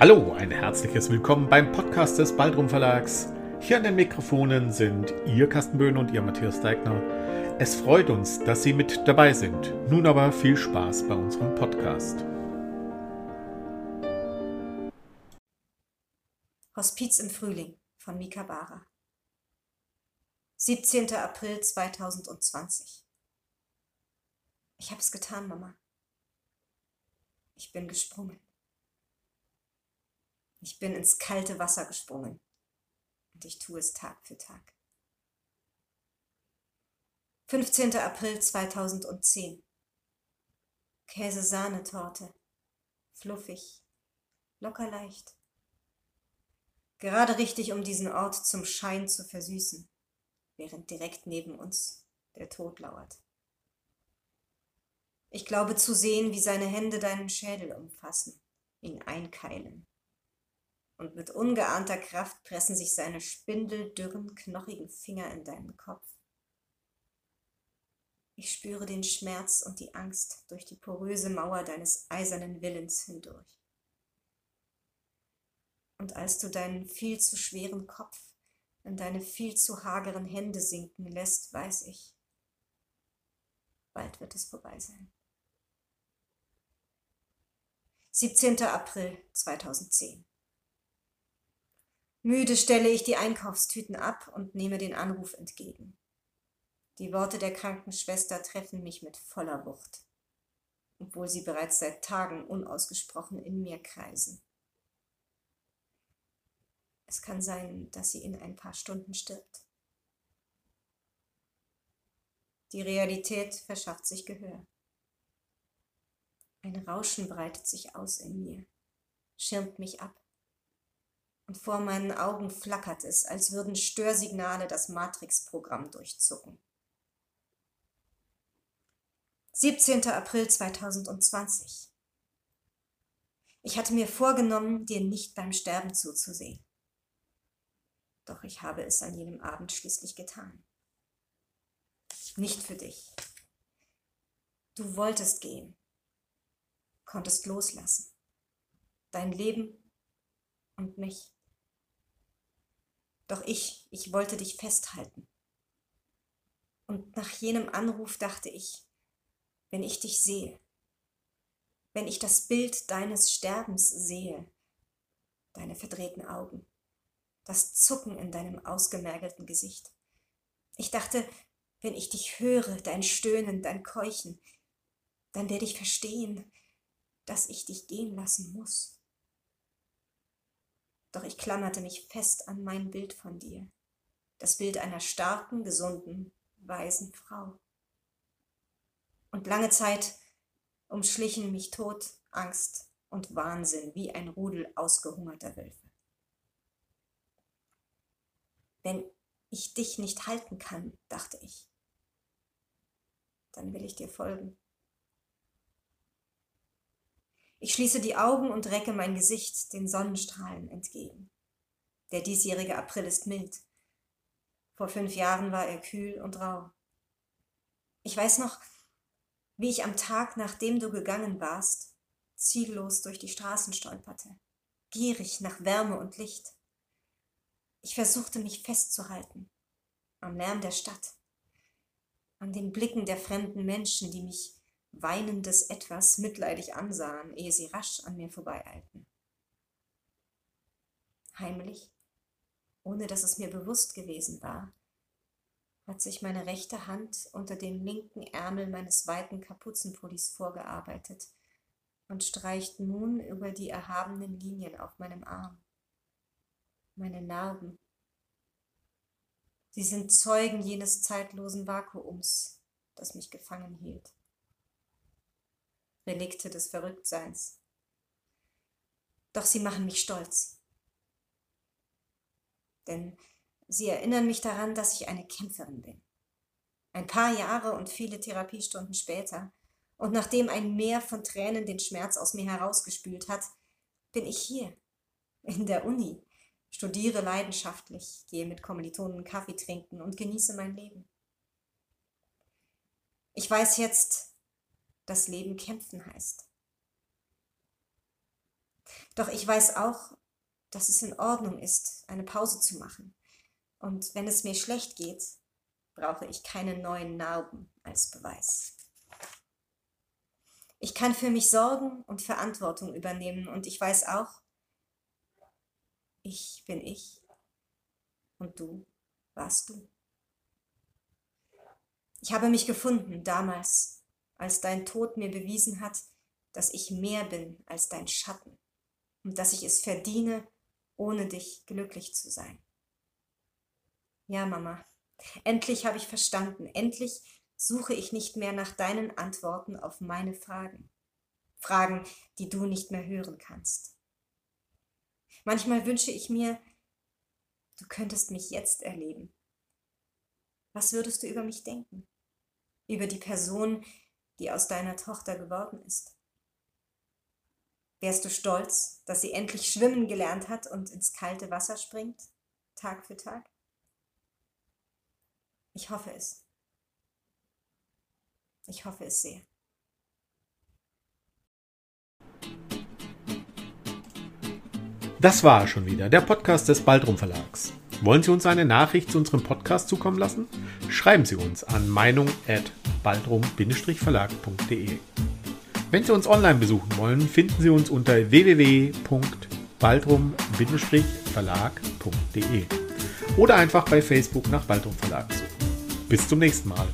Hallo, ein herzliches Willkommen beim Podcast des Baldrum Verlags. Hier an den Mikrofonen sind Ihr Carsten Böhn und Ihr Matthias Deigner. Es freut uns, dass Sie mit dabei sind. Nun aber viel Spaß bei unserem Podcast. Hospiz im Frühling von Mika Bara. 17. April 2020. Ich habe es getan, Mama. Ich bin gesprungen. Ich bin ins kalte Wasser gesprungen. Und ich tue es Tag für Tag. 15. April 2010. Käse-Sahnetorte. Fluffig. Locker leicht. Gerade richtig, um diesen Ort zum Schein zu versüßen, während direkt neben uns der Tod lauert. Ich glaube zu sehen, wie seine Hände deinen Schädel umfassen, ihn einkeilen. Und mit ungeahnter Kraft pressen sich seine spindeldürren, knochigen Finger in deinen Kopf. Ich spüre den Schmerz und die Angst durch die poröse Mauer deines eisernen Willens hindurch. Und als du deinen viel zu schweren Kopf in deine viel zu hageren Hände sinken lässt, weiß ich, bald wird es vorbei sein. 17. April 2010. Müde stelle ich die Einkaufstüten ab und nehme den Anruf entgegen. Die Worte der Krankenschwester treffen mich mit voller Wucht, obwohl sie bereits seit Tagen unausgesprochen in mir kreisen. Es kann sein, dass sie in ein paar Stunden stirbt. Die Realität verschafft sich Gehör. Ein Rauschen breitet sich aus in mir, schirmt mich ab. Und vor meinen Augen flackert es, als würden Störsignale das Matrix-Programm durchzucken. 17. April 2020. Ich hatte mir vorgenommen, dir nicht beim Sterben zuzusehen. Doch ich habe es an jenem Abend schließlich getan. Nicht für dich. Du wolltest gehen konntest loslassen. Dein Leben und mich. Doch ich, ich wollte dich festhalten. Und nach jenem Anruf dachte ich, wenn ich dich sehe, wenn ich das Bild deines Sterbens sehe, deine verdrehten Augen, das Zucken in deinem ausgemergelten Gesicht. Ich dachte, wenn ich dich höre, dein Stöhnen, dein Keuchen, dann werde ich verstehen, dass ich dich gehen lassen muss. Doch ich klammerte mich fest an mein Bild von dir, das Bild einer starken, gesunden, weisen Frau. Und lange Zeit umschlichen mich Tod, Angst und Wahnsinn wie ein Rudel ausgehungerter Wölfe. Wenn ich dich nicht halten kann, dachte ich, dann will ich dir folgen. Ich schließe die Augen und recke mein Gesicht den Sonnenstrahlen entgegen. Der diesjährige April ist mild. Vor fünf Jahren war er kühl und rau. Ich weiß noch, wie ich am Tag, nachdem du gegangen warst, ziellos durch die Straßen stolperte, gierig nach Wärme und Licht. Ich versuchte mich festzuhalten am Lärm der Stadt, an den Blicken der fremden Menschen, die mich weinendes Etwas mitleidig ansahen, ehe sie rasch an mir vorbeieilten. Heimlich, ohne dass es mir bewusst gewesen war, hat sich meine rechte Hand unter den linken Ärmel meines weiten Kapuzenpullis vorgearbeitet und streicht nun über die erhabenen Linien auf meinem Arm. Meine Narben. Sie sind Zeugen jenes zeitlosen Vakuums, das mich gefangen hielt. Relikte des Verrücktseins. Doch sie machen mich stolz. Denn sie erinnern mich daran, dass ich eine Kämpferin bin. Ein paar Jahre und viele Therapiestunden später, und nachdem ein Meer von Tränen den Schmerz aus mir herausgespült hat, bin ich hier, in der Uni, studiere leidenschaftlich, gehe mit Kommilitonen Kaffee trinken und genieße mein Leben. Ich weiß jetzt, das Leben kämpfen heißt. Doch ich weiß auch, dass es in Ordnung ist, eine Pause zu machen. Und wenn es mir schlecht geht, brauche ich keine neuen Narben als Beweis. Ich kann für mich sorgen und Verantwortung übernehmen und ich weiß auch, ich bin ich und du warst du. Ich habe mich gefunden damals, als dein Tod mir bewiesen hat, dass ich mehr bin als dein Schatten und dass ich es verdiene, ohne dich glücklich zu sein. Ja, Mama, endlich habe ich verstanden, endlich suche ich nicht mehr nach deinen Antworten auf meine Fragen. Fragen, die du nicht mehr hören kannst. Manchmal wünsche ich mir, du könntest mich jetzt erleben. Was würdest du über mich denken? Über die Person, die aus deiner Tochter geworden ist? Wärst du stolz, dass sie endlich schwimmen gelernt hat und ins kalte Wasser springt, Tag für Tag? Ich hoffe es. Ich hoffe es sehr. Das war schon wieder der Podcast des Baldrum Verlags. Wollen Sie uns eine Nachricht zu unserem Podcast zukommen lassen? Schreiben Sie uns an meinung@baldrum-verlag.de. Wenn Sie uns online besuchen wollen, finden Sie uns unter www.baldrum-verlag.de oder einfach bei Facebook nach Baldrum Verlag suchen. Bis zum nächsten Mal.